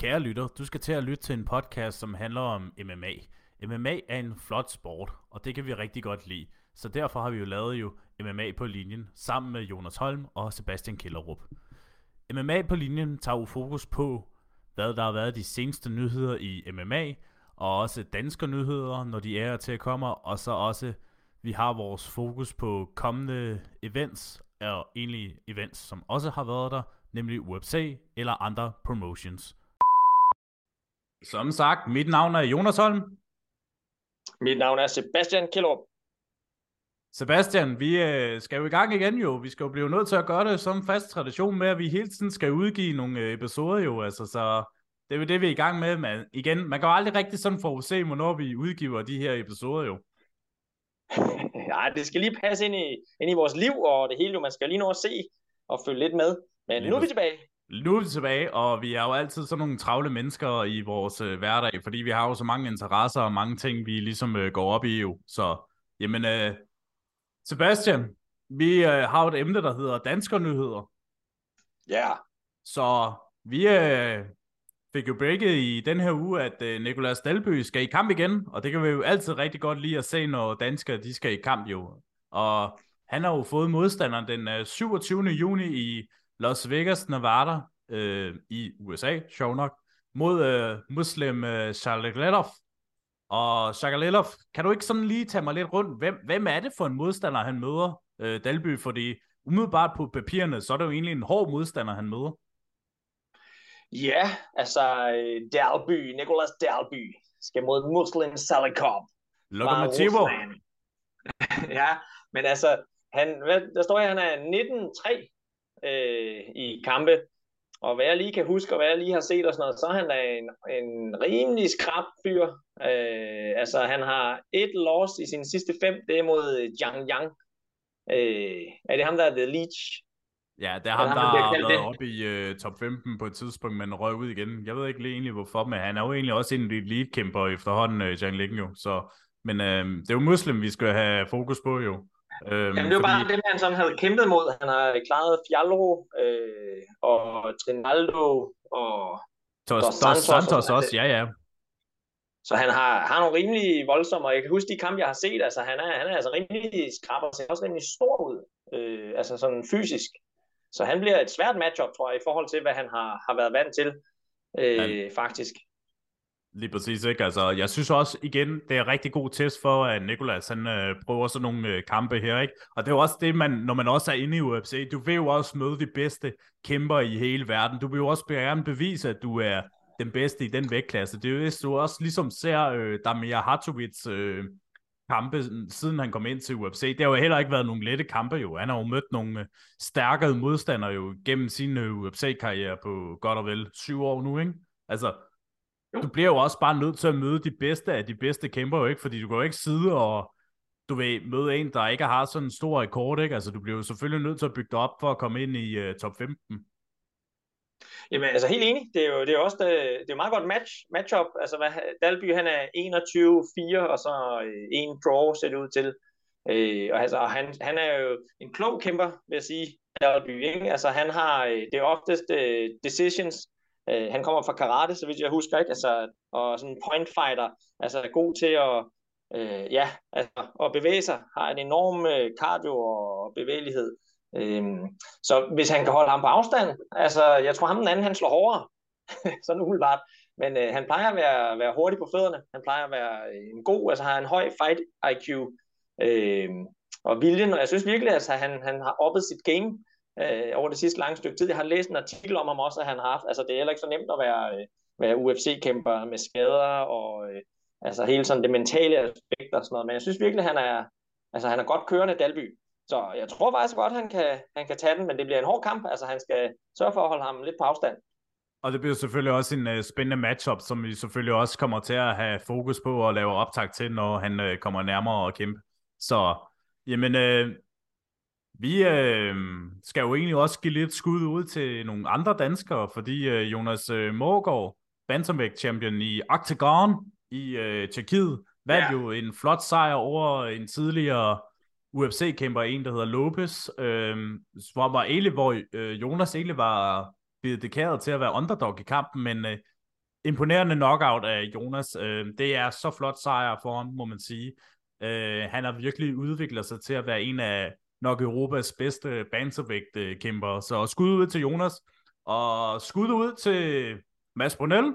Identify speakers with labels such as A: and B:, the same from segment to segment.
A: Kære lytter, du skal til at lytte til en podcast, som handler om MMA. MMA er en flot sport, og det kan vi rigtig godt lide. Så derfor har vi jo lavet jo MMA på linjen, sammen med Jonas Holm og Sebastian Kellerup. MMA på linjen tager jo fokus på, hvad der har været de seneste nyheder i MMA, og også danske nyheder, når de er til at komme, og så også, vi har vores fokus på kommende events, og egentlig events, som også har været der, nemlig UFC eller andre promotions. Som sagt, mit navn er Jonas Holm.
B: Mit navn er Sebastian Kjellup.
A: Sebastian, vi øh, skal jo i gang igen jo. Vi skal jo blive nødt til at gøre det som fast tradition med, at vi hele tiden skal udgive nogle øh, episoder jo. Altså, så det er jo det, vi er i gang med. Men igen, man kan jo aldrig rigtig sådan forudse, hvornår vi udgiver de her episoder jo.
B: ja, det skal lige passe ind i, ind i vores liv og det hele jo. Man skal lige nå at se og følge lidt med. Men lige nu er vi tilbage.
A: Nu er vi tilbage, og vi er jo altid sådan nogle travle mennesker i vores øh, hverdag, fordi vi har jo så mange interesser og mange ting, vi ligesom øh, går op i jo. Så, jamen, øh, Sebastian, vi øh, har jo et emne, der hedder danskernyheder.
B: Ja. Yeah.
A: Så vi øh, fik jo breaket i den her uge, at øh, Nikolas Dalby skal i kamp igen, og det kan vi jo altid rigtig godt lide at se, når danskere de skal i kamp jo. Og han har jo fået modstanderen den øh, 27. juni i Las Vegas, Nevada øh, i USA, sjov nok, mod øh, muslim øh, Shagaletov. Og Shagaletov, kan du ikke sådan lige tage mig lidt rundt? Hvem, hvem er det for en modstander, han møder, øh, Dalby? Fordi umiddelbart på papirerne, så er det jo egentlig en hård modstander, han møder.
B: Ja, altså øh, Dalby, Nicolas Dalby, skal mod Muslim Salikov.
A: Lokomotivo.
B: ja, men altså, han, hvad, der står her, han er 19-3 øh, i kampe. Og hvad jeg lige kan huske, og hvad jeg lige har set og sådan noget, så er han da en, en rimelig skrab fyr. Øh, altså, han har et loss i sine sidste fem, det er mod Jiang Yang. Øh, er det ham, der er The Leech?
A: Ja, det er ham, der har været oppe i uh, top 15 på et tidspunkt, men røg ud igen. Jeg ved ikke lige egentlig hvorfor, men han er jo egentlig også en elite-kæmper efterhånden, uh, Jiang Ling jo. Så, men uh, det er jo muslim, vi skal have fokus på jo.
B: Øhm, Jamen, det var fordi... bare dem, han sådan havde kæmpet mod. Han har klaret Fiallo øh, og Trinaldo og
A: Dos, Dos Santos, Santos også, ja ja.
B: Så han har, har nogle rimelig voldsomme, og jeg kan huske de kampe, jeg har set, altså han er, han er altså rimelig skrab og ser også rimelig stor ud, øh, altså sådan fysisk. Så han bliver et svært matchup, tror jeg, i forhold til, hvad han har, har været vant til, øh, ja. faktisk.
A: Lige præcis, ikke? Altså, jeg synes også, igen, det er rigtig god test for, at Nikolas, han øh, prøver sådan nogle øh, kampe her, ikke? Og det er jo også det, man, når man også er inde i UFC, du vil jo også møde de bedste kæmper i hele verden. Du vil jo også gerne bevise, at du er den bedste i den vægtklasse. Det er jo hvis du også ligesom ser øh, Damir Hatovic øh, kampe, siden han kom ind til UFC. Det har jo heller ikke været nogle lette kampe jo. Han har jo mødt nogle øh, stærkere modstandere jo gennem sin øh, UFC-karriere på godt og vel syv år nu, ikke? Altså, du bliver jo også bare nødt til at møde de bedste af de bedste kæmper jo ikke, fordi du kan jo ikke sidde og du vil møde en, der ikke har sådan en stor rekord, ikke? Altså, du bliver jo selvfølgelig nødt til at bygge det op for at komme ind i uh, top 15.
B: Jamen, altså helt enig. Det er jo, det er også det, det er meget godt match, matchup. Altså, hvad, Dalby, han er 21-4, og så øh, en draw ser det ud til. Øh, og altså, han, han er jo en klog kæmper, vil jeg sige, Dalby, ikke? Altså, han har, øh, det er oftest uh, decisions, Øh, han kommer fra karate, så vidt jeg husker, ikke? Altså, og sådan en point fighter, altså god til at, øh, ja, altså, at bevæge sig, har en enorm øh, cardio og bevægelighed. Øh, så hvis han kan holde ham på afstand, altså, jeg tror ham den anden, han slår hårdere, sådan umiddelbart, men øh, han plejer at være, være hurtig på fødderne, han plejer at være øh, en god, altså har en høj fight IQ, øh, og viljen, og jeg synes virkelig, at altså, han, han har oppet sit game, øh, over det sidste lange stykke tid. Jeg har læst en artikel om ham også, at han har haft, altså det er heller ikke så nemt at være, øh, være UFC-kæmper med skader og øh, altså hele sådan det mentale aspekt og sådan noget, men jeg synes virkelig, han er, altså han er godt kørende Dalby. Så jeg tror faktisk godt, han kan, han kan tage den, men det bliver en hård kamp. Altså han skal sørge for at holde ham lidt på afstand.
A: Og det bliver selvfølgelig også en uh, spændende matchup, som vi selvfølgelig også kommer til at have fokus på og lave optag til, når han uh, kommer nærmere og kæmpe. Så, jamen, uh, vi øh, skal jo egentlig også give lidt skud ud til nogle andre danskere, fordi øh, Jonas øh, Mågaard, bantamvægt champion i Octagon i øh, Tjekkiet, vandt ja. jo en flot sejr over en tidligere UFC-kæmper, en der hedder Lopez, øh, hvor, var egentlig, hvor øh, Jonas egentlig var dedikeret til at være underdog i kampen, men øh, imponerende knockout af Jonas. Øh, det er så flot sejr for ham, må man sige. Øh, han har virkelig udviklet sig til at være en af nok Europas bedste bantamvægt-kæmper. Så skud ud til Jonas, og skud ud til Mads Brunel.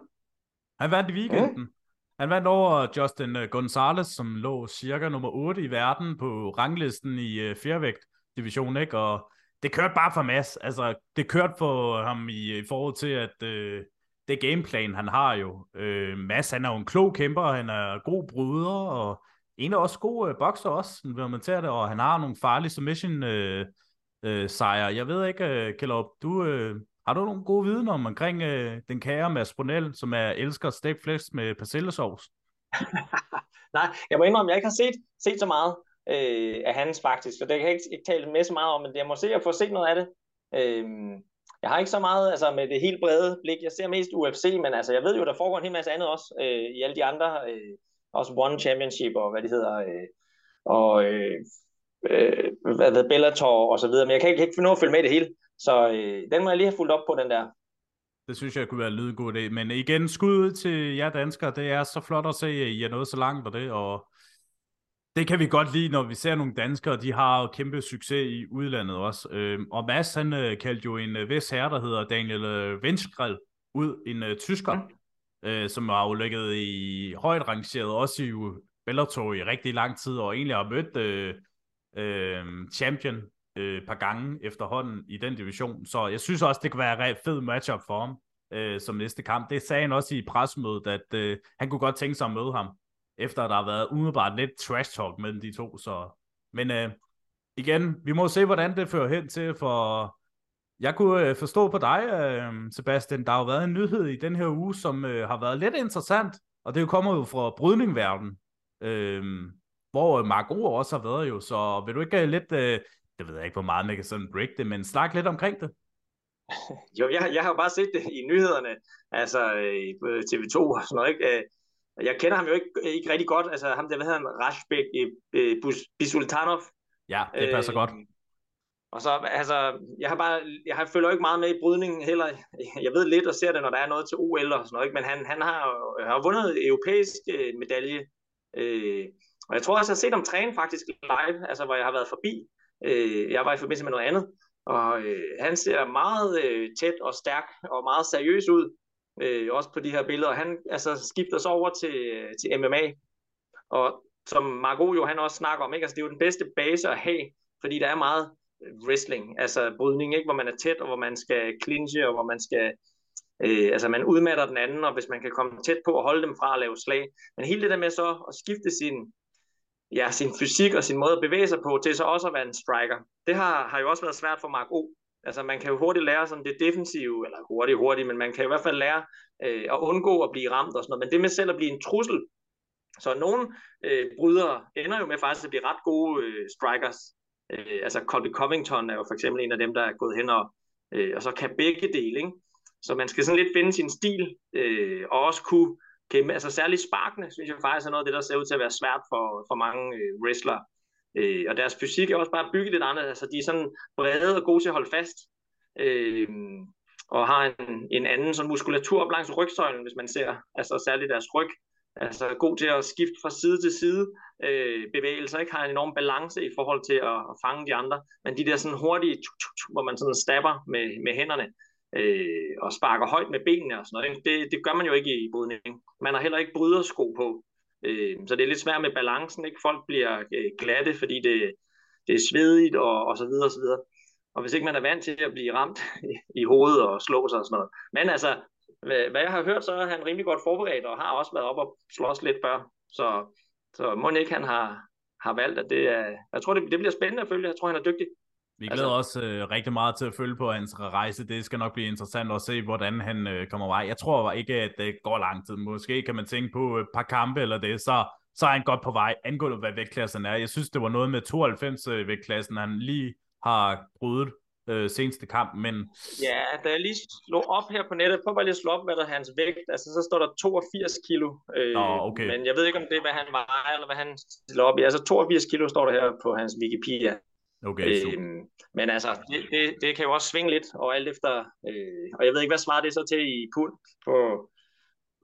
A: Han vandt i weekenden. Mm. Han vandt over Justin Gonzalez, som lå cirka nummer 8 i verden på ranglisten i uh, fjervægt division, ikke? Og det kørte bare for Mads. Altså, det kørte for ham i, i forhold til, at uh, det gameplan, han har jo. Uh, Mads, han er jo en klog kæmper, han er god bryder, og en af også gode øh, bokser også, når man tager det, og han har nogle farlige submission øh, øh, sejre. Jeg ved ikke, øh, Kjellop, du, øh, har du nogle gode viden om omkring øh, den kære Mads Brunel, som er elsker steak flesh med persillesovs?
B: Nej, jeg må indrømme, at jeg ikke har set, set så meget øh, af hans faktisk, så det kan jeg ikke, ikke tale med så meget om, men jeg må se at få set noget af det. Øh, jeg har ikke så meget altså med det helt brede blik. Jeg ser mest UFC, men altså, jeg ved jo, der foregår en hel masse andet også øh, i alle de andre, øh, også One Championship og hvad det hedder, øh, og øh, øh, hvad det Bellator og så videre, men jeg kan ikke, ikke finde noget at følge med i det hele, så øh, den må jeg lige have fulgt op på, den der.
A: Det synes jeg kunne være en lydgod idé, men igen, skud til jer danskere, det er så flot at se, at I er nået så langt på det, og det kan vi godt lide, når vi ser nogle danskere, de har jo kæmpe succes i udlandet også. Øh, og Mads, han øh, kaldte jo en øh, vis herre, der hedder Daniel øh, ud, en øh, tysker, mm øh, som har jo ligget i højt rangeret, også i Bellator i rigtig lang tid, og egentlig har mødt øh, øh, champion øh, par gange efterhånden i den division. Så jeg synes også, det kunne være en fed matchup for ham øh, som næste kamp. Det sagde han også i presmødet, at øh, han kunne godt tænke sig at møde ham efter der har været umiddelbart lidt trash talk mellem de to. Så. Men øh, igen, vi må se, hvordan det fører hen til, for jeg kunne øh, forstå på dig, øh, Sebastian, der har jo været en nyhed i den her uge, som øh, har været lidt interessant, og det kommer jo fra brydningverden, øh, hvor Mark O også har været jo, så vil du ikke uh, lidt, øh, det ved jeg ikke, hvor meget man kan sådan break det, men snak lidt omkring det.
B: Jo, jeg, jeg har jo bare set det i nyhederne, altså på TV2 og sådan noget, ikke? Jeg kender ham jo ikke, ikke rigtig godt, altså ham der, hvad hedder han, Rashbek øh, Bisultanov.
A: Ja, det passer øh, godt.
B: Og så, altså, jeg har bare, jeg har, følger ikke meget med i brydningen heller. Jeg ved lidt og ser det, når der er noget til OL og sådan noget, ikke? men han, han har, øh, har vundet europæisk øh, medalje. Øh, og jeg tror også, jeg har set ham træne faktisk live, altså hvor jeg har været forbi. Øh, jeg var i forbindelse med noget andet. Og øh, han ser meget øh, tæt og stærk og meget seriøs ud øh, også på de her billeder. Han altså, skifter så over til, øh, til MMA, og som Marco jo han også snakker om, ikke? Altså, det er jo den bedste base at have, fordi der er meget wrestling, altså brydning, ikke? hvor man er tæt, og hvor man skal clinche, og hvor man skal, øh, altså man udmatter den anden, og hvis man kan komme tæt på og holde dem fra at lave slag. Men hele det der med så at skifte sin, ja, sin fysik og sin måde at bevæge sig på, til så også at være en striker, det har, har jo også været svært for Mark O. Altså man kan jo hurtigt lære sådan det defensive, eller hurtigt, hurtigt, men man kan i hvert fald lære øh, at undgå at blive ramt og sådan noget. Men det med selv at blive en trussel, så nogle øh, brydere ender jo med faktisk at blive ret gode øh, strikers. Øh, altså Colby Covington er jo for eksempel en af dem, der er gået hen og, øh, og så kan begge dele, ikke? Så man skal sådan lidt finde sin stil, øh, og også kunne kæmpe, altså særligt sparkene, synes jeg faktisk er noget af det, der ser ud til at være svært for, for mange øh, wrestlere. Øh, og deres fysik er også bare bygget lidt andet. Altså, de er sådan brede og gode til at holde fast. Øh, og har en, en anden sådan muskulatur op langs rygsøjlen, hvis man ser, altså særligt deres ryg. Altså god til at skifte fra side til side øh, bevægelser, ikke har en enorm balance i forhold til at, at fange de andre. Men de der sådan hurtige, tuk, tuk, tuk, hvor man sådan stabber med, med hænderne øh, og sparker højt med benene og sådan noget, det, det gør man jo ikke i brydning. Man har heller ikke brydersko på. Øh, så det er lidt svært med balancen, ikke? Folk bliver øh, glatte, fordi det, det er svedigt og, og så videre og så videre. Og hvis ikke man er vant til at blive ramt i, i hovedet og slå sig og sådan noget. Men altså, hvad, jeg har hørt, så er han rimelig godt forberedt og har også været op og slås lidt før. Så, så må ikke han har, har valgt, at det er... Jeg tror, det, det bliver spændende at følge. Jeg tror, han er dygtig.
A: Vi glæder altså, også øh, rigtig meget til at følge på hans rejse. Det skal nok blive interessant at se, hvordan han øh, kommer vej. Jeg tror ikke, at det går lang tid. Måske kan man tænke på et par kampe eller det, så, så er han godt på vej, angående hvad vægtklassen er. Jeg synes, det var noget med 92 øh, vægtklassen, han lige har brydet øh, seneste kamp, men...
B: Ja, da jeg lige slog op her på nettet, prøv bare lige at slå op, hvad der er hans vægt, altså så står der 82 kilo, øh,
A: Nå, okay.
B: men jeg ved ikke, om det er, hvad han vejer, eller hvad han stiller op i. Altså 82 kilo står der her på hans Wikipedia.
A: Okay, super. Øhm,
B: men altså, det, det, det kan jo også svinge lidt, og alt efter, øh, og jeg ved ikke, hvad svarer det så til i pund på,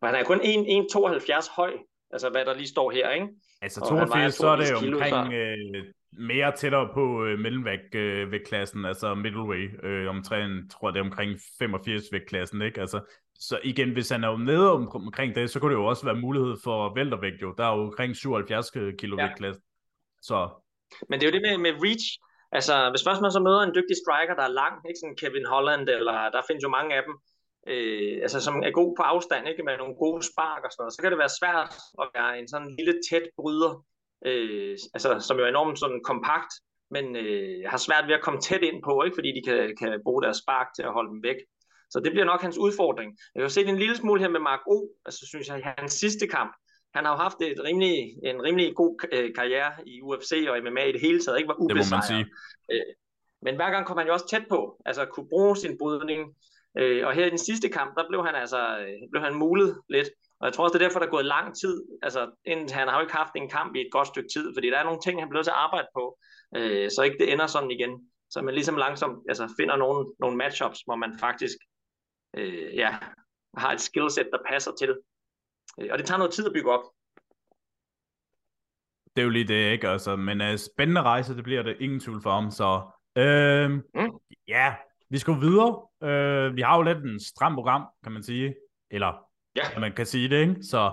B: Og han er kun 1,72 høj, altså hvad der lige står her, ikke?
A: Altså 82, så er det omkring øh, mere tættere på øh, mellemvægt øh, vægtklassen, altså middleweight, øh, omkring, tror det er omkring 85 vægtklassen, ikke? Altså, så igen, hvis han er jo nede om, omkring det, så kunne det jo også være mulighed for væltervægt jo. Der er jo omkring 77 kilo ja. vægtklasse. Så.
B: Men det er jo det med, med reach. Altså, hvis først man så møder en dygtig striker, der er lang, ikke sådan Kevin Holland, eller der findes jo mange af dem, øh, altså som er god på afstand, ikke med nogle gode spark og sådan noget, så kan det være svært at være en sådan lille tæt bryder, øh, altså som jo er enormt sådan kompakt, men øh, har svært ved at komme tæt ind på, ikke fordi de kan, kan bruge deres spark til at holde dem væk. Så det bliver nok hans udfordring. Jeg har set en lille smule her med Mark O, altså synes jeg, hans sidste kamp, han har jo haft et rimelig, en rimelig god øh, karriere i UFC og MMA i det hele taget, ikke var ubesejret. Det må man sige. Øh, men hver gang kom han jo også tæt på, altså kunne bruge sin brydning. Øh, og her i den sidste kamp, der blev han altså øh, blev han mulet lidt. Og jeg tror også, det er derfor, der er gået lang tid. Altså, inden, han har jo ikke haft en kamp i et godt stykke tid, fordi der er nogle ting, han bliver til at arbejde på, øh, så ikke det ender sådan igen. Så man ligesom langsomt altså, finder nogle, nogle matchups, hvor man faktisk øh, ja, har et skillset, der passer til. Øh, og det tager noget tid at bygge op.
A: Det er jo lige det, ikke? Altså, men uh, spændende rejse, det bliver det ingen tvivl for ham. Så øh, mm. ja, vi skal videre. Uh, vi har jo lidt en stram program, kan man sige. Eller ja. man kan sige det, ikke? Så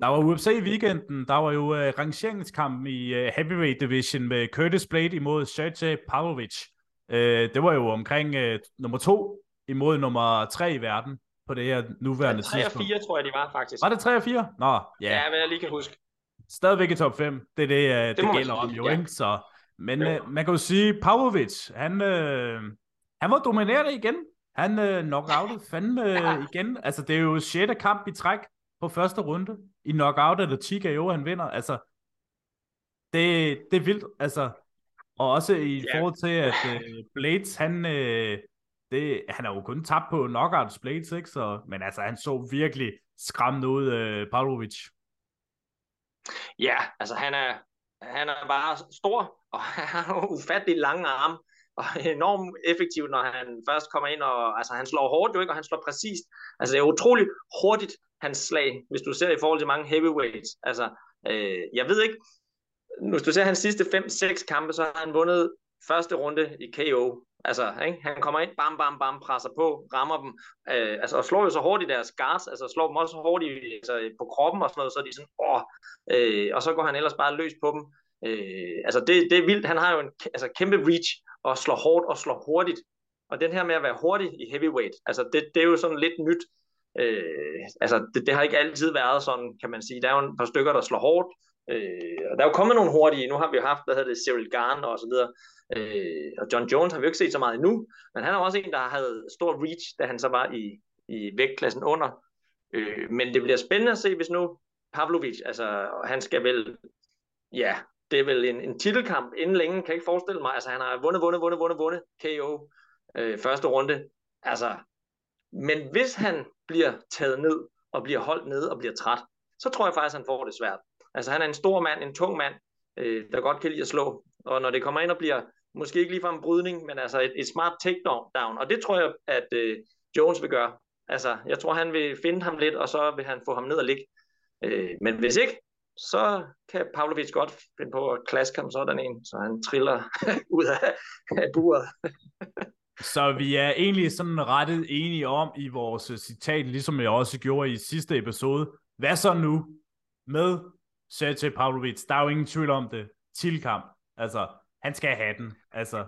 A: der var UFC i weekenden, der var jo uh, rangeringskamp i uh, heavyweight division med Curtis Blade imod Sergej Pavlovich. Uh, det var jo omkring uh, nummer to imod nummer 3 i verden på det her nuværende
B: tidspunkt. 3 og 4 tror jeg, de var faktisk.
A: Var det 3 og 4? Nå, ja.
B: Ja, hvad jeg lige kan huske.
A: Stadigvæk i top 5. Det er det, uh, det, det gælder om jo, ja. ikke? Så, men uh, man kan jo sige, Pavlovic, han, uh, han var dominerende igen. Han uh, knockoutede fandme ja. igen. Altså, det er jo 6. kamp i træk på første runde. I knockout er det TKO, han vinder. Altså, det, det er vildt. Altså, og også i ja. forhold til, at uh, Blades, han, uh, det, han har jo kun tabt på knockout Blades, ikke? Så, men altså, han så virkelig skræmmende ud, uh, Pavlovic.
B: Ja, altså han er, han er bare stor, og han har ufattelig lange arme, og enormt effektiv, når han først kommer ind, og altså, han slår hårdt jo ikke, og han slår præcist. Altså det er utroligt hurtigt, hans slag, hvis du ser i forhold til mange heavyweights. Altså, øh, jeg ved ikke, hvis du ser hans sidste 5-6 kampe, så har han vundet første runde i KO. Altså, ikke? han kommer ind, bam, bam, bam, presser på, rammer dem, øh, altså, og slår jo så hårdt i deres guards, altså slår dem også hårdt i, altså, på kroppen og sådan noget, så er de sådan, åh, øh, og så går han ellers bare løs på dem. Øh, altså, det, det er vildt, han har jo en altså, kæmpe reach, og slår hårdt og slår hurtigt. Og den her med at være hurtig i heavyweight, altså det, det er jo sådan lidt nyt. Øh, altså det, det har ikke altid været sådan, kan man sige. Der er jo et par stykker, der slår hårdt, Øh, og der er jo kommet nogle hurtige, nu har vi jo haft, hvad hedder det, Cyril Garn og så videre, øh, og John Jones har vi jo ikke set så meget endnu, men han er også en, der havde stor reach, da han så var i, i vægtklassen under. Øh, men det bliver spændende at se, hvis nu Pavlovic, altså han skal vel, ja, det er vel en, en titelkamp inden længe, kan jeg ikke forestille mig. Altså han har vundet, vundet, vundet, vundet, vundet, KO øh, første runde. Altså, men hvis han bliver taget ned, og bliver holdt ned og bliver træt, så tror jeg faktisk, han får det svært. Altså han er en stor mand, en tung mand, øh, der godt kan lide at slå. Og når det kommer ind og bliver, måske ikke lige fra en brydning, men altså et, et smart takedown, og det tror jeg, at øh, Jones vil gøre. Altså, jeg tror, han vil finde ham lidt, og så vil han få ham ned og ligge. Øh, men hvis ikke, så kan Pavlovic godt finde på at klaske ham sådan en, så han triller ud af, af buret.
A: så vi er egentlig sådan rettet enige om i vores citat, ligesom jeg også gjorde i sidste episode. Hvad så nu med Sergej Pavlovic, der er jo ingen tvivl om det. Tilkamp. Altså, han skal have den. Altså,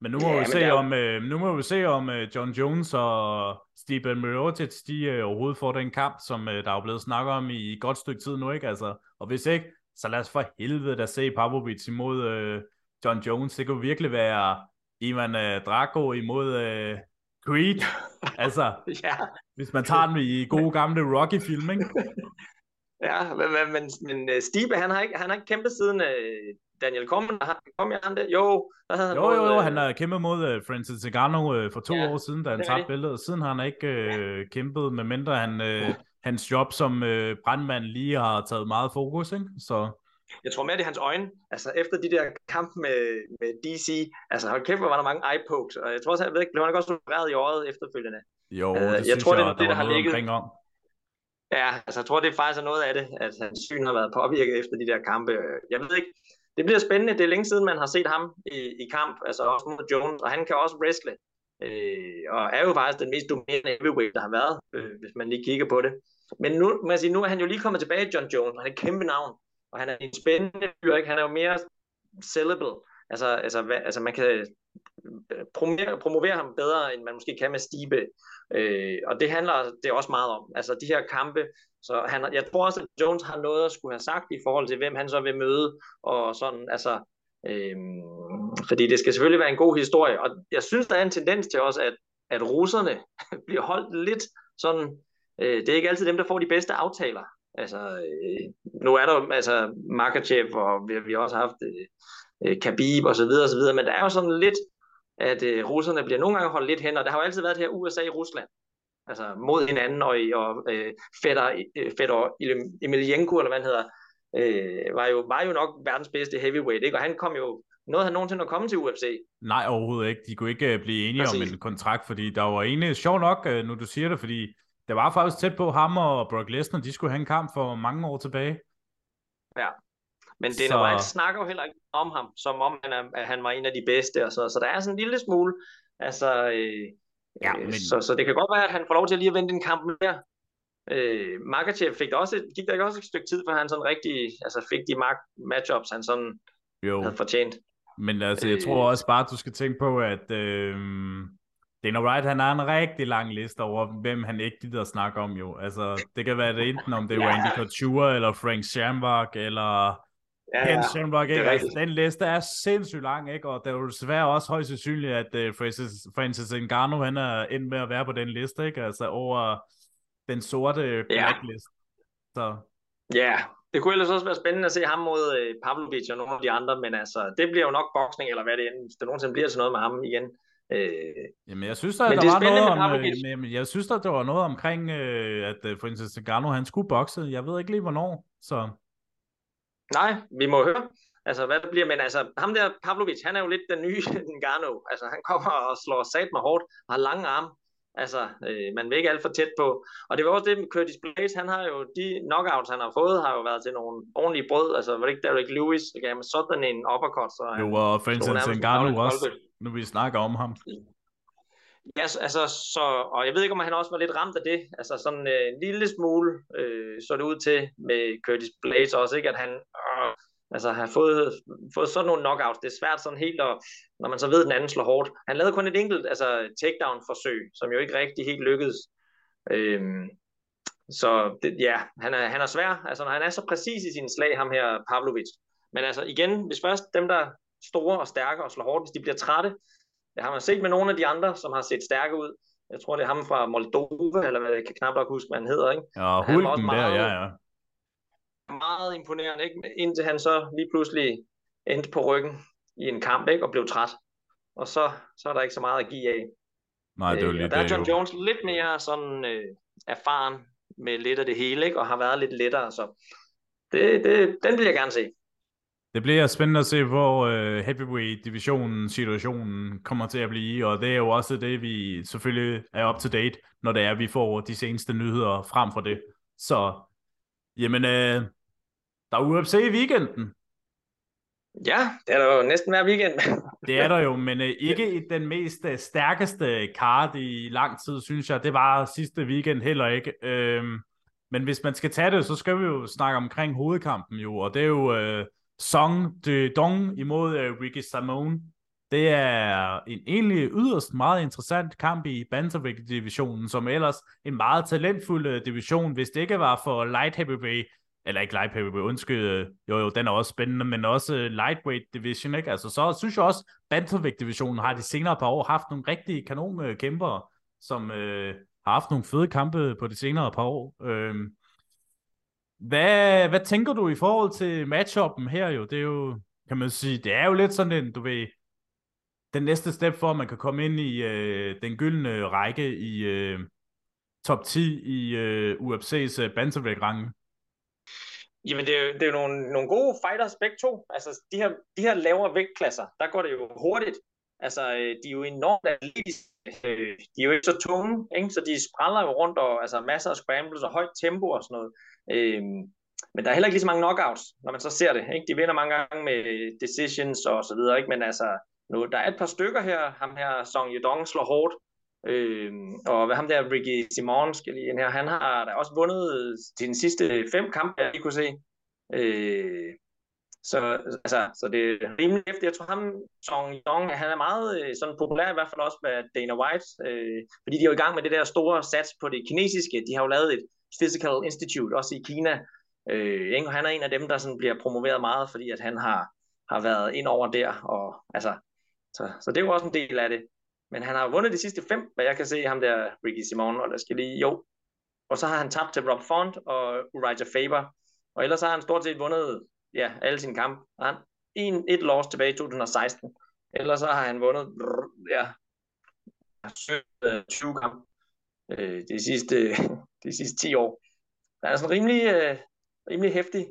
A: men nu må ja, vi se, der... om, uh, nu må vi se, om uh, John Jones og Stephen Mirotic, de uh, overhovedet får den kamp, som uh, der er blevet snakket om i et godt stykke tid nu, ikke? Altså, og hvis ikke, så lad os for helvede da se Pavlovic imod uh, John Jones. Det kunne virkelig være Ivan uh, Drago imod uh, Creed. altså, ja. hvis man tager den i gode gamle Rocky-film, ikke?
B: Ja, men, men, øh, Stibe, han har ikke, han har ikke kæmpet siden uh, Daniel Cormier. Kom jeg han det? Jo,
A: der havde han jo, jo, jo, han har kæmpet mod uh, Francis Ngannou uh, for to ja, år siden, da han tabte billedet. Siden har han ikke uh, kæmpet, medmindre han, uh, hans job som uh, brandmand lige har taget meget fokus, ikke? Så...
B: Jeg tror mere, det er hans øjne. Altså, efter de der kamp med, med DC, altså, hold kæft, hvor var der mange eye pokes, og jeg tror også, jeg ved ikke, blev han ikke også opereret i året efterfølgende?
A: Jo, det uh, jeg synes tror, jeg, det, det, der, der har ligget, om
B: Ja, altså jeg tror, det er faktisk er noget af det, at hans syn har været påvirket efter de der kampe. Jeg ved ikke, det bliver spændende. Det er længe siden, man har set ham i, i kamp, altså også mod Jones, og han kan også wrestle. Øh, og er jo faktisk den mest dominerende heavyweight, der har været, øh, hvis man lige kigger på det. Men nu, man jeg sige, nu er han jo lige kommet tilbage, John Jones, og han er et kæmpe navn, og han er en spændende fyr, ikke? Han er jo mere sellable. Altså, altså, hvad, altså man kan øh, promovere, promovere ham bedre, end man måske kan med Stibe. Øh, og det handler det også meget om. Altså de her kampe, så han, jeg tror også, at Jones har noget at skulle have sagt i forhold til, hvem han så vil møde, og sådan, altså, øhm, fordi det skal selvfølgelig være en god historie, og jeg synes, der er en tendens til også, at, at russerne bliver holdt lidt sådan, øh, det er ikke altid dem, der får de bedste aftaler. Altså, øh, nu er der altså Makachev, og vi, vi har også haft øh, øh, Khabib og så videre, og så videre, men der er jo sådan lidt, at øh, russerne bliver nogle gange holdt lidt hen, og der har jo altid været det her USA i Rusland, altså mod hinanden, og, og øh, Fedor, øh, Fedor Emelianenko, eller hvad han hedder, øh, var, jo, var jo nok verdens bedste heavyweight, ikke? og han kom jo, noget han nogensinde at komme til UFC?
A: Nej, overhovedet ikke. De kunne ikke uh, blive enige Præcis. om en kontrakt, fordi der var egentlig, sjov nok, uh, nu du siger det, fordi det var faktisk tæt på ham og Brock Lesnar, de skulle have en kamp for mange år tilbage.
B: Ja, men det så... White snakker jo heller ikke om ham, som om han, er, at han var en af de bedste, og så, så der er sådan en lille smule, altså, øh, ja, øh, men... så, så det kan godt være, at han får lov til at lige at vente en kamp mere. Øh, Makachev fik der også, gik der ikke også et stykke tid, for han sådan rigtig, altså fik de matchups, han sådan jo. havde fortjent.
A: Men altså, jeg tror øh. også bare, at du skal tænke på, at øh, Dana Wright, han har en rigtig lang liste over, hvem han ikke gider at snakke om jo. Altså, det kan være det enten om det er ja. Randy Couture, eller Frank Shamrock, eller ja, Ken Shamrock, ikke? Altså, den liste er sindssygt lang, ikke? Og det er jo desværre også højst sandsynligt, at uh, Francis, Francis Ngannou, han er endt med at være på den liste, ikke? Altså over den sorte blacklist. Ja. Så.
B: Ja, det kunne ellers også være spændende at se ham mod uh, Pavlovic og nogle af de andre, men altså, det bliver jo nok boksning, eller hvad det er, hvis det nogensinde bliver til noget med ham igen.
A: Øh, jamen, jeg synes, der, der var noget om, øh, jamen, jeg synes, der, der var noget omkring, øh, at øh, Francis Ngannou, han skulle bokse. Jeg ved ikke lige, hvornår, så...
B: Nej, vi må høre, altså hvad det bliver, men altså ham der Pavlovic, han er jo lidt den nye Ngannou, altså han kommer og slår sat med hårdt, har lange arme, altså øh, man vil ikke alt for tæt på, og det var også det med Curtis Blades, han har jo, de knockouts han har fået, har jo været til nogle ordentlige brød, altså var det ikke Derek Lewis, der gav sådan en uppercut, så
A: han, Jo, og Francis Ngannou også, nu vi snakker om ham.
B: Ja, altså, så, og jeg ved ikke, om han også var lidt ramt af det. Altså sådan øh, en lille smule øh, så det ud til med Curtis Blaze også, ikke? At han øh, altså, har fået, fået sådan nogle knockouts. Det er svært sådan helt, at, når man så ved, at den anden slår hårdt. Han lavede kun et enkelt altså, takedown-forsøg, som jo ikke rigtig helt lykkedes. Øh, så det, ja, han er, han er svær. Altså, når han er så præcis i sin slag, ham her Pavlovic. Men altså igen, hvis først dem, der store og stærke og slår hårdt, hvis de bliver trætte, det har man set med nogle af de andre, som har set stærke ud. Jeg tror, det er ham fra Moldova, eller hvad jeg kan knap nok huske, hvad han hedder. Ikke?
A: Ja, Hulken meget, der, ja, ja.
B: Meget imponerende, ikke? indtil han så lige pludselig endte på ryggen i en kamp ikke? og blev træt. Og så, så er der ikke så meget at give af.
A: Nej, det var øh, lidt
B: der er John jo. Jones lidt mere sådan øh, erfaren med lidt af det hele, ikke? og har været lidt lettere. Så det, det, den vil jeg gerne se.
A: Det bliver spændende at se, hvor uh, heavyweight-divisionen, situationen kommer til at blive, og det er jo også det, vi selvfølgelig er up to date, når det er, vi får de seneste nyheder frem for det. Så, jamen, uh, der er UFC i weekenden.
B: Ja, det er der jo næsten hver weekend.
A: det er der jo, men uh, ikke i den mest uh, stærkeste card i lang tid, synes jeg. Det var sidste weekend heller ikke. Uh, men hvis man skal tage det, så skal vi jo snakke omkring hovedkampen jo, og det er jo... Uh, Song de Dong imod uh, Ricky Simone. Det er en egentlig yderst meget interessant kamp i Bantamweight-divisionen, som ellers en meget talentfuld uh, division, hvis det ikke var for light heavyweight, eller ikke light heavyweight, undskyld, jo jo, den er også spændende, men også øh, lightweight division, ikke? Altså, så synes jeg også, Bantamweight-divisionen har de senere par år haft nogle rigtige kanonkæmpere, som øh, har haft nogle fede kampe på de senere par år. Øh, hvad, hvad tænker du i forhold til matchuppen her jo? Det er jo, kan man sige, det er jo lidt sådan en, du ved, den næste step for, at man kan komme ind i øh, den gyldne række i øh, top 10 i øh, UFC's øh, bantamweight-rangen.
B: Jamen, det er, jo, det er jo nogle, nogle gode fighters begge to. Altså, de her, de her lavere vægtklasser, der går det jo hurtigt. Altså, øh, de er jo enormt atletiske øh, de er jo ikke så tunge, ikke? så de spræller jo rundt, og altså masser af scrambles og højt tempo og sådan noget. Øh, men der er heller ikke lige så mange knockouts, når man så ser det. Ikke? De vinder mange gange med decisions og så videre, ikke? men altså, nu, der er et par stykker her. Ham her, Song Yedong, slår hårdt. Øh, og hvad ham der, Ricky Simon, skal lige ind her, han har da også vundet øh, de sidste fem kampe, jeg kunne se. Øh, så, altså, så det er rimelig efter. Jeg tror ham, Song Yong, han er meget øh, sådan populær, i hvert fald også med Dana White, øh, fordi de er jo i gang med det der store sats på det kinesiske. De har jo lavet et Physical Institute, også i Kina. Øh, ikke? Han er en af dem, der sådan bliver promoveret meget, fordi at han har, har været ind over der. Og, altså, så, så det er jo også en del af det. Men han har vundet de sidste fem, hvad jeg kan se, ham der Ricky Simon, og der skal lige, jo. Og så har han tabt til Rob Font og Uriah Faber. Og ellers har han stort set vundet ja, alle sine kampe. Han en, et loss tilbage i 2016. Ellers så har han vundet ja, 20 øh, kampe øh, de, sidste, de sidste 10 år. Han er sådan rimelig, øh, rimelig hæftig.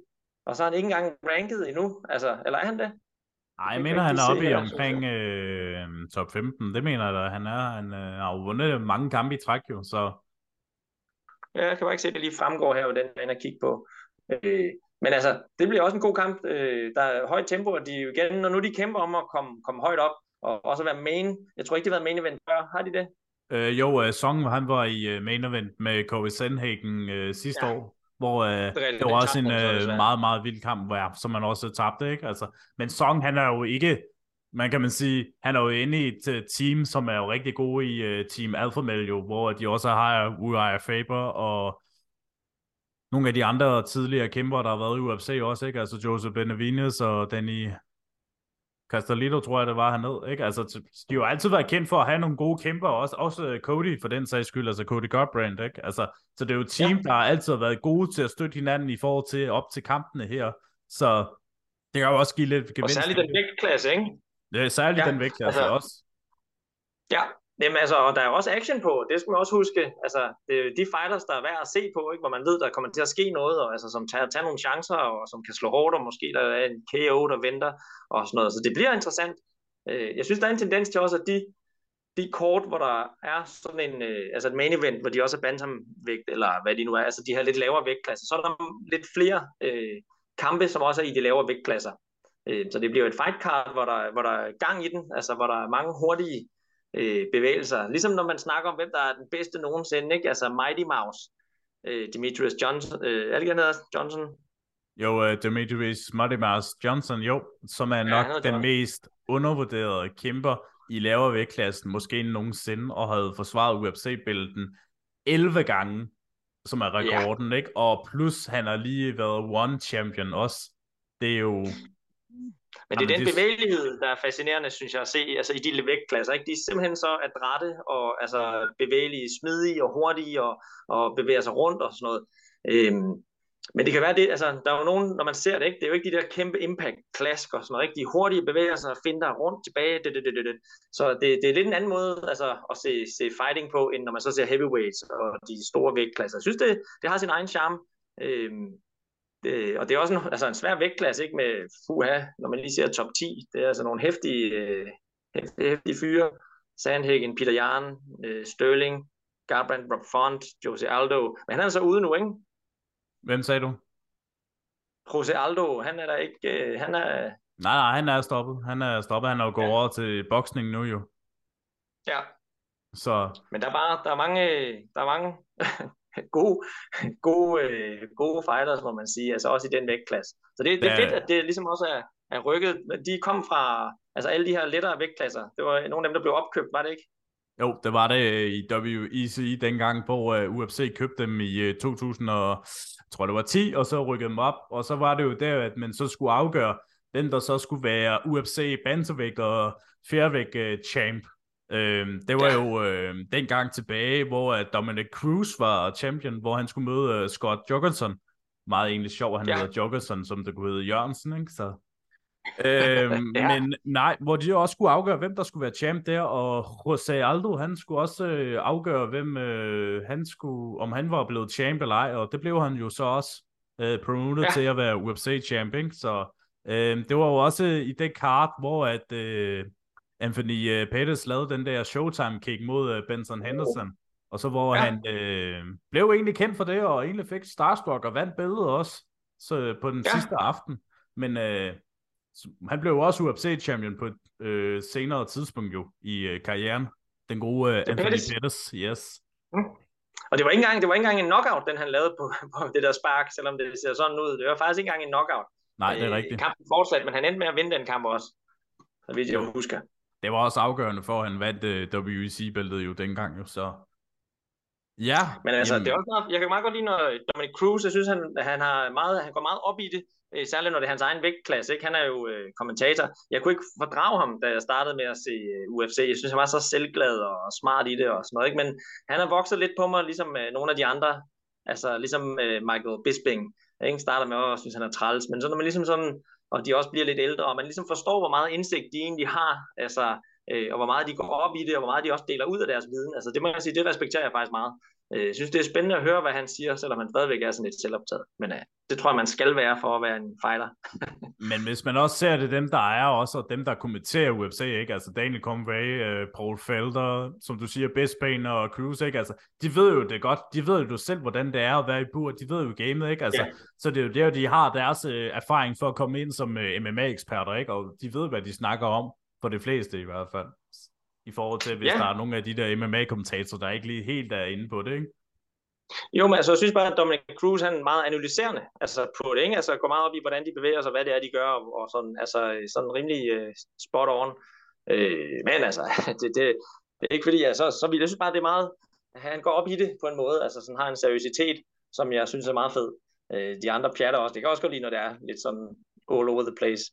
B: Og så er han ikke engang ranket endnu. Altså, eller er han det?
A: Nej, jeg mener, han er oppe i omkring øh, top 15. Det mener jeg da, han er. Han øh, har jo vundet mange kampe i træk jo, så...
B: Ja, jeg kan bare ikke se, at det lige fremgår her, hvordan man er kigge på. Øh, men altså, det bliver også en god kamp. Øh, der er højt tempo, og de igen, når nu de kæmper om at komme, komme højt op, og også være main. Jeg tror ikke, det har været main event før. Har de det?
A: Øh, jo, uh, Song, han var i uh, main event med Corey Sandhagen uh, sidste ja. år, hvor uh, det, det var også en uh, meget, meget vild kamp, hvor, ja, som man også tabte, ikke? Altså, men Song, han er jo ikke, man kan man sige, han er jo inde i et uh, team, som er jo rigtig gode i uh, Team Alpha Male, jo, hvor de også har Uriah Faber og nogle af de andre tidligere kæmper, der har været i UFC også, ikke? Altså Joseph Benavides og Danny Castellito, tror jeg, det var hernede, ikke? Altså, de har jo altid været kendt for at have nogle gode kæmper, også, også øh, Cody for den sags skyld, altså Cody Garbrandt, ikke? Altså, så det er jo et team, ja. der har altid været gode til at støtte hinanden i forhold til op til kampene her, så det kan jo også give lidt
B: gevinst. Og særligt den vægtklasse, ikke?
A: Ja, særligt ja. den vægtklasse altså, også.
B: Ja, Jamen altså, og der er også action på, det skal man også huske. Altså, det er de fighters, der er værd at se på, ikke? hvor man ved, der kommer til at ske noget, og, altså, som tager, tager nogle chancer, og som kan slå hårdt, og måske der er en KO, der venter, og sådan noget. Så det bliver interessant. Øh, jeg synes, der er en tendens til også, at de, de kort, hvor der er sådan en, øh, altså et main event, hvor de også er bantamvægt, eller hvad de nu er, altså de her lidt lavere vægtklasser, så er der lidt flere øh, kampe, som også er i de lavere vægtklasser. Øh, så det bliver et fight card, hvor der, hvor der er gang i den, altså hvor der er mange hurtige øh, bevægelser. Ligesom når man snakker om, hvem der er den bedste nogensinde, ikke? altså Mighty Mouse, øh, Demetrius Johnson, øh, er det ikke, Johnson?
A: Jo, uh, Demetrius Mighty Mouse Johnson, jo, som er nok ja, den mest undervurderede kæmper i lavere vægtklassen, måske nogensinde, og havde forsvaret UFC-bælten 11 gange, som er rekorden, ja. ikke? Og plus, han har lige været one champion også. Det er jo
B: men det er den bevægelighed, der er fascinerende, synes jeg, at se altså i de vægtklasser. Ikke? De er simpelthen så adrette og altså, bevægelige, smidige og hurtige og, og bevæger sig rundt og sådan noget. Øhm, men det kan være det, altså der er jo nogen, når man ser det, ikke? det er jo ikke de der kæmpe impact klask og sådan noget, ikke? de hurtige bevægelser og finder rundt tilbage, det, det, det, det. så det, det er lidt en anden måde altså, at se, se fighting på, end når man så ser heavyweights og de store vægtklasser. Jeg synes, det, det har sin egen charme, øhm, det, og det er også en, altså en svær vægtklasse, ikke med fuha, når man lige ser top 10. Det er altså nogle hæftige, øh, hæftige, hæftige fyre. Sandhagen, Peter Jan, øh, Sterling, Garbrandt, Rob Font, Jose Aldo. Men han er så ude nu, ikke?
A: Hvem sagde du?
B: Jose Aldo, han er der ikke, øh, han er...
A: Nej, nej, han er stoppet. Han er stoppet, han er jo gået ja. over til boksning nu jo.
B: Ja.
A: Så...
B: Men der er bare, der er mange, der er mange gode, gode, øh, gode fighters, må man sige, altså også i den vægtklasse. Så det, det er ja. fedt, at det ligesom også er, er rykket. De kom fra, altså alle de her lettere vægtklasser. Det var nogle af dem, der blev opkøbt, var det ikke?
A: Jo, det var det øh, i WEC dengang, hvor uh, øh, UFC købte dem i uh, 2000 og, jeg tror det var 10, og så rykkede dem op, og så var det jo der, at man så skulle afgøre, den der så skulle være UFC bantamvægt og fairvægt uh, champ. Øh, det var ja. jo øh, den gang tilbage, hvor uh, Dominic Cruz var champion, hvor han skulle møde uh, Scott Jorgensen. Meget egentlig sjov, at han ja. hedder Jorgensen, som det kunne hedde Jørgensen, ikke? Så, øh, ja. Men nej, hvor de også skulle afgøre, hvem der skulle være champ der, og José Aldo, han skulle også øh, afgøre, hvem øh, han skulle, om han var blevet champ eller ej, og det blev han jo så også øh, promoted ja. til at være UFC champ, ikke? Så øh, det var jo også i det kart, hvor at... Øh, Anthony uh, Pettis lavede den der Showtime-kick mod uh, Benson Henderson, og så hvor ja. han øh, blev egentlig kendt for det, og egentlig fik Starstruck og vandt billedet også så, på den ja. sidste aften. Men øh, han blev også UFC-champion på et øh, senere tidspunkt jo i øh, karrieren. Den gode øh, Anthony Pettis. Pettis, yes. Mm.
B: Og det var, ikke engang, det var ikke engang en knockout, den han lavede på, på det der spark, selvom det ser sådan ud. Det var faktisk ikke engang en knockout.
A: Nej, det er øh, rigtigt.
B: Kampen fortsatte, men han endte med at vinde den kamp også. Så vidt jeg husker.
A: Det var også afgørende for, at han vandt uh, øh, WEC-bæltet jo dengang jo, så... Ja.
B: Men altså, jamen. det er også meget, jeg kan meget godt lide, når Dominic Cruz, jeg synes, han, han, har meget, han går meget op i det, øh, særligt når det er hans egen vægtklasse. Ikke? Han er jo øh, kommentator. Jeg kunne ikke fordrage ham, da jeg startede med at se øh, UFC. Jeg synes, han var så selvglad og smart i det og sådan noget. Ikke? Men han har vokset lidt på mig, ligesom øh, nogle af de andre. Altså ligesom øh, Michael Bisping. Jeg ikke starter med at synes, han er træls. Men så når man ligesom sådan, og de også bliver lidt ældre, og man ligesom forstår, hvor meget indsigt de egentlig har, altså, øh, og hvor meget de går op i det, og hvor meget de også deler ud af deres viden. Altså det må jeg sige, det respekterer jeg faktisk meget. Øh, jeg synes, det er spændende at høre, hvad han siger, selvom han stadigvæk er sådan lidt selvoptaget. Men uh, det tror jeg, man skal være for at være en fighter.
A: Men hvis man også ser det, dem der er også, og dem der kommenterer UFC, ikke? Altså Daniel Conway, uh, Paul Felder, som du siger, Bisping og Cruz, ikke? Altså, de ved jo det godt. De ved jo selv, hvordan det er at være i bur. De ved jo gamet, ikke? Altså, ja. Så det er jo der, de har deres uh, erfaring for at komme ind som MMA-eksperter, ikke? Og de ved, hvad de snakker om, for de fleste i hvert fald i forhold til, hvis ja. der er nogle af de der MMA-kommentatorer, der ikke lige helt er inde på det, ikke?
B: Jo, men altså, jeg synes bare, at Dominic Cruz, han er meget analyserende altså, på det, ikke? Altså, går meget op i, hvordan de bevæger sig, hvad det er, de gør, og, og sådan, altså, sådan rimelig uh, spot on. Uh, men altså, det, det, det er ikke fordi, altså, så vil jeg synes bare, det er meget, han går op i det på en måde, altså sådan har en seriøsitet, som jeg synes er meget fed. Uh, de andre pjatter også, det kan også godt lide, når det er lidt sådan all over the place.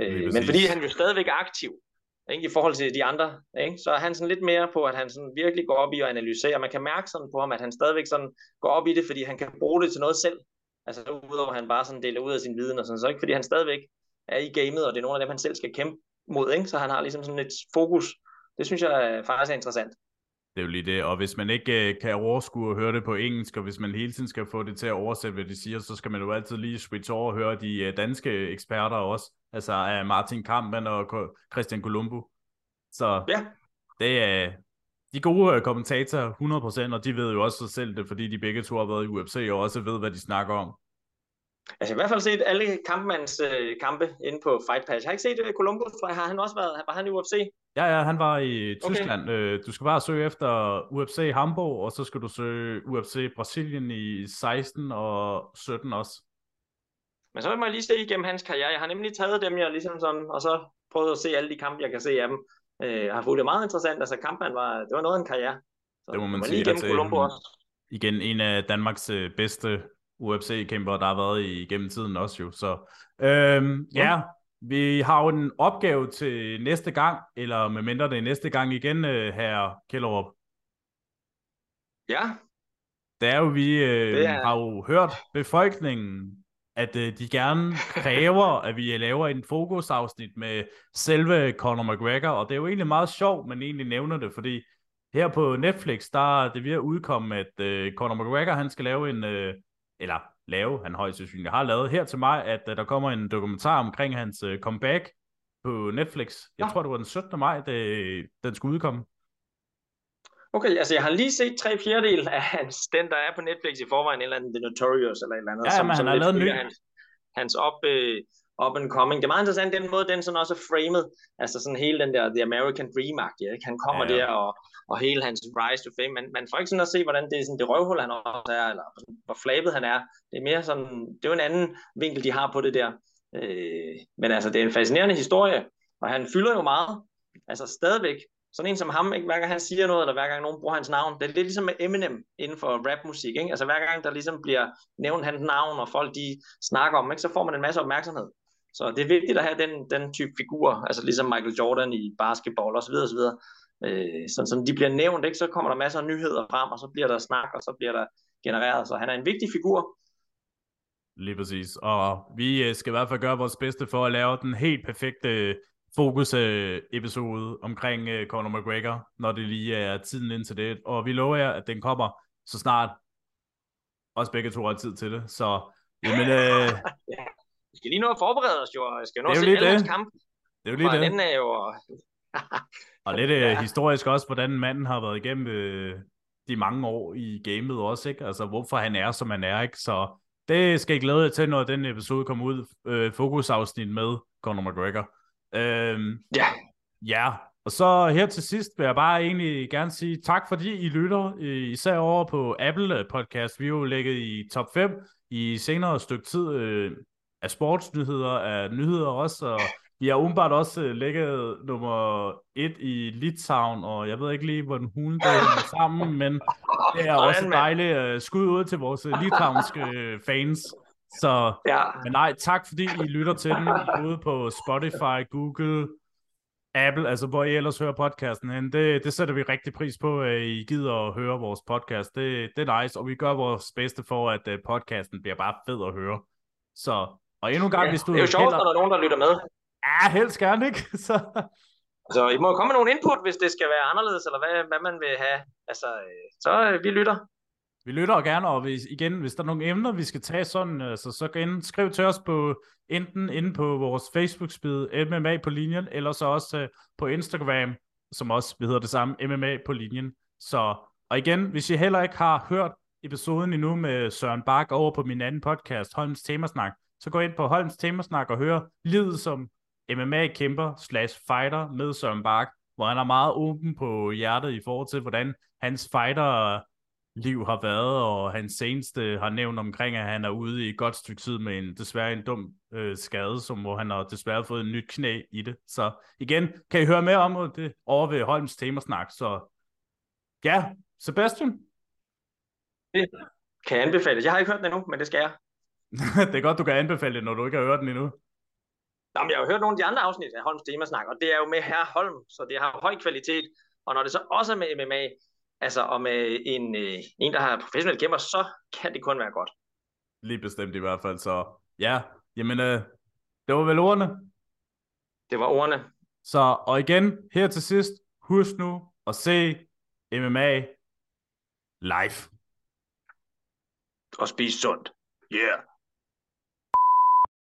B: Uh, men fordi han jo stadigvæk er aktiv, ikke, i forhold til de andre, ikke? så er han sådan lidt mere på, at han sådan virkelig går op i at analysere. Man kan mærke sådan på ham, at han stadigvæk sådan går op i det, fordi han kan bruge det til noget selv. Altså udover at han bare sådan deler ud af sin viden og sådan, så ikke fordi han stadigvæk er i gamet, og det er nogle af dem, han selv skal kæmpe mod, ikke? så han har ligesom sådan et fokus. Det synes jeg faktisk er interessant.
A: Det er jo lige det, og hvis man ikke øh, kan overskue at høre det på engelsk, og hvis man hele tiden skal få det til at oversætte, hvad de siger, så skal man jo altid lige switch over og høre de øh, danske eksperter også, altså af Martin Kampmann og Christian Columbo. Så ja. det er de gode øh, kommentatorer 100%, og de ved jo også sig selv det, fordi de begge to har været i UFC og også ved, hvad de snakker om.
B: Altså i hvert fald set alle kampmands øh, kampe inde på Fight Pass. Jeg har ikke set uh, Columbus, tror jeg. Har han også været, var han i UFC?
A: Ja, ja, han var i Tyskland. Okay. Øh, du skal bare søge efter UFC Hamburg, og så skal du søge UFC Brasilien i 16 og 17 også.
B: Men så må jeg lige se igennem hans karriere. Jeg har nemlig taget dem, jeg ligesom sådan, og så prøvet at se alle de kampe, jeg kan se af dem. Øh, har fået det meget interessant. Altså kampen var, det var noget af en karriere.
A: Så det må man, man sige. Altså, Colombo også. Igen en af Danmarks øh, bedste UFC-kæmper, der har været igennem tiden også jo. Så øhm, ja. ja, vi har jo en opgave til næste gang, eller med mindre det er næste gang igen, øh, her Kjellerup.
B: Ja.
A: Det er jo, vi øh, er... har jo hørt befolkningen, at øh, de gerne kræver, at vi laver en fokusafsnit med selve Conor McGregor, og det er jo egentlig meget sjovt, man egentlig nævner det, fordi her på Netflix, der er det ved at udkomme, at øh, Conor McGregor, han skal lave en, øh, eller lave, han højst sandsynligt har lavet her til mig, at uh, der kommer en dokumentar omkring hans uh, comeback på Netflix. Jeg ja. tror, det var den 17. maj, det, den skulle udkomme.
B: Okay, altså jeg har lige set tre fjerdedel af hans, den der er på Netflix i forvejen, eller anden The Notorious eller et eller andet.
A: Ja, som, men som han har lavet ny.
B: Hans, hans op, uh, up and coming. Det er meget interessant, den måde, den sådan også er framed. Altså sådan hele den der The American dream ja, ikke? Han kommer ja, ja. der, og, og hele hans rise to fame. Man, man får ikke sådan at se, hvordan det er sådan det røvhul, han også er, eller hvor flabet han er. Det er mere sådan, det er jo en anden vinkel, de har på det der. Øh, men altså, det er en fascinerende historie, og han fylder jo meget. Altså stadigvæk, sådan en som ham, ikke? hver gang han siger noget, eller hver gang nogen bruger hans navn, det er lidt ligesom med Eminem inden for rapmusik, ikke? altså hver gang der ligesom bliver nævnt hans navn, og folk de snakker om, ikke? så får man en masse opmærksomhed. Så det er vigtigt at have den, den type figur, altså ligesom Michael Jordan i basketball osv. osv. Øh, så, som de bliver nævnt, ikke? så kommer der masser af nyheder frem, og så bliver der snak, og så bliver der genereret. Så han er en vigtig figur.
A: Lige præcis. Og vi øh, skal i hvert fald gøre vores bedste for at lave den helt perfekte fokus-episode omkring uh, Conor McGregor, når det lige er tiden ind til det. Og vi lover jer, at den kommer så snart. Også begge to har tid til det. Så, jamen, øh,
B: Vi skal lige nå at forberede os jo, og jeg skal nå at se alle kampe.
A: Det er jo lige det.
B: Den er jo
A: og lidt ja. historisk også, hvordan manden har været igennem øh, de mange år i gamet også, ikke? Altså, hvorfor han er, som han er, ikke? Så det skal jeg glæde jer til, når den episode kommer ud. Øh, fokusafsnit med Conor McGregor. Øh,
B: ja.
A: Ja, og så her til sidst vil jeg bare egentlig gerne sige tak, fordi I lytter, især over på Apple Podcast. Vi er jo lægget i top 5 i senere stykke tid øh, af sportsnyheder, af nyheder også, og vi har umiddelbart også øh, lægget nummer 1 i Litauen, og jeg ved ikke lige, hvordan hun der er sammen, men det er også dejligt uh, skud ud til vores litauiske fans. Så, ja. men nej, tak fordi I lytter til den ude på Spotify, Google, Apple, altså hvor I ellers hører podcasten hen. Det, det sætter vi rigtig pris på, at I gider at høre vores podcast. Det, det er nice, og vi gør vores bedste for, at uh, podcasten bliver bare fed at høre. Så, og endnu en gang, ja, hvis du...
B: Det er jo sjovt, heller... når der er nogen, der lytter med.
A: Ja, helst gerne, ikke? Så...
B: Så I må komme med nogle input, hvis det skal være anderledes, eller hvad, hvad man vil have. Altså, øh, så øh, vi lytter.
A: Vi lytter gerne, og hvis, igen, hvis der er nogle emner, vi skal tage sådan, altså, så gå ind, skriv til os på enten inde på vores Facebook-spid MMA på linjen, eller så også uh, på Instagram, som også hedder det samme, MMA på linjen. Så, og igen, hvis I heller ikke har hørt episoden endnu med Søren Bak over på min anden podcast, Holms Temasnak, så gå ind på Holms Temasnak og hør livet som MMA-kæmper slash fighter med Søren Bak, hvor han er meget åben på hjertet i forhold til, hvordan hans fighter liv har været, og hans seneste har nævnt omkring, at han er ude i et godt stykke tid med en desværre en dum øh, skade, som hvor han har desværre fået en nyt knæ i det. Så igen, kan I høre mere om det over ved Holms Temasnak. Så ja, Sebastian?
B: Det kan jeg anbefale. Jeg har ikke hørt den endnu, men det skal jeg.
A: det er godt, du kan anbefale det, når du ikke har hørt den endnu.
B: Nå, men jeg har hørt nogle af de andre afsnit af Holms Temasnak, og det er jo med herr Holm, så det har høj kvalitet. Og når det så også er med MMA, altså og med en, øh, en der har professionel kæmper, så kan det kun være godt.
A: Lige bestemt i hvert fald, så ja, jamen øh, det var vel ordene.
B: Det var ordene.
A: Så, og igen, her til sidst, husk nu at se MMA live.
B: Og spise sundt. Yeah.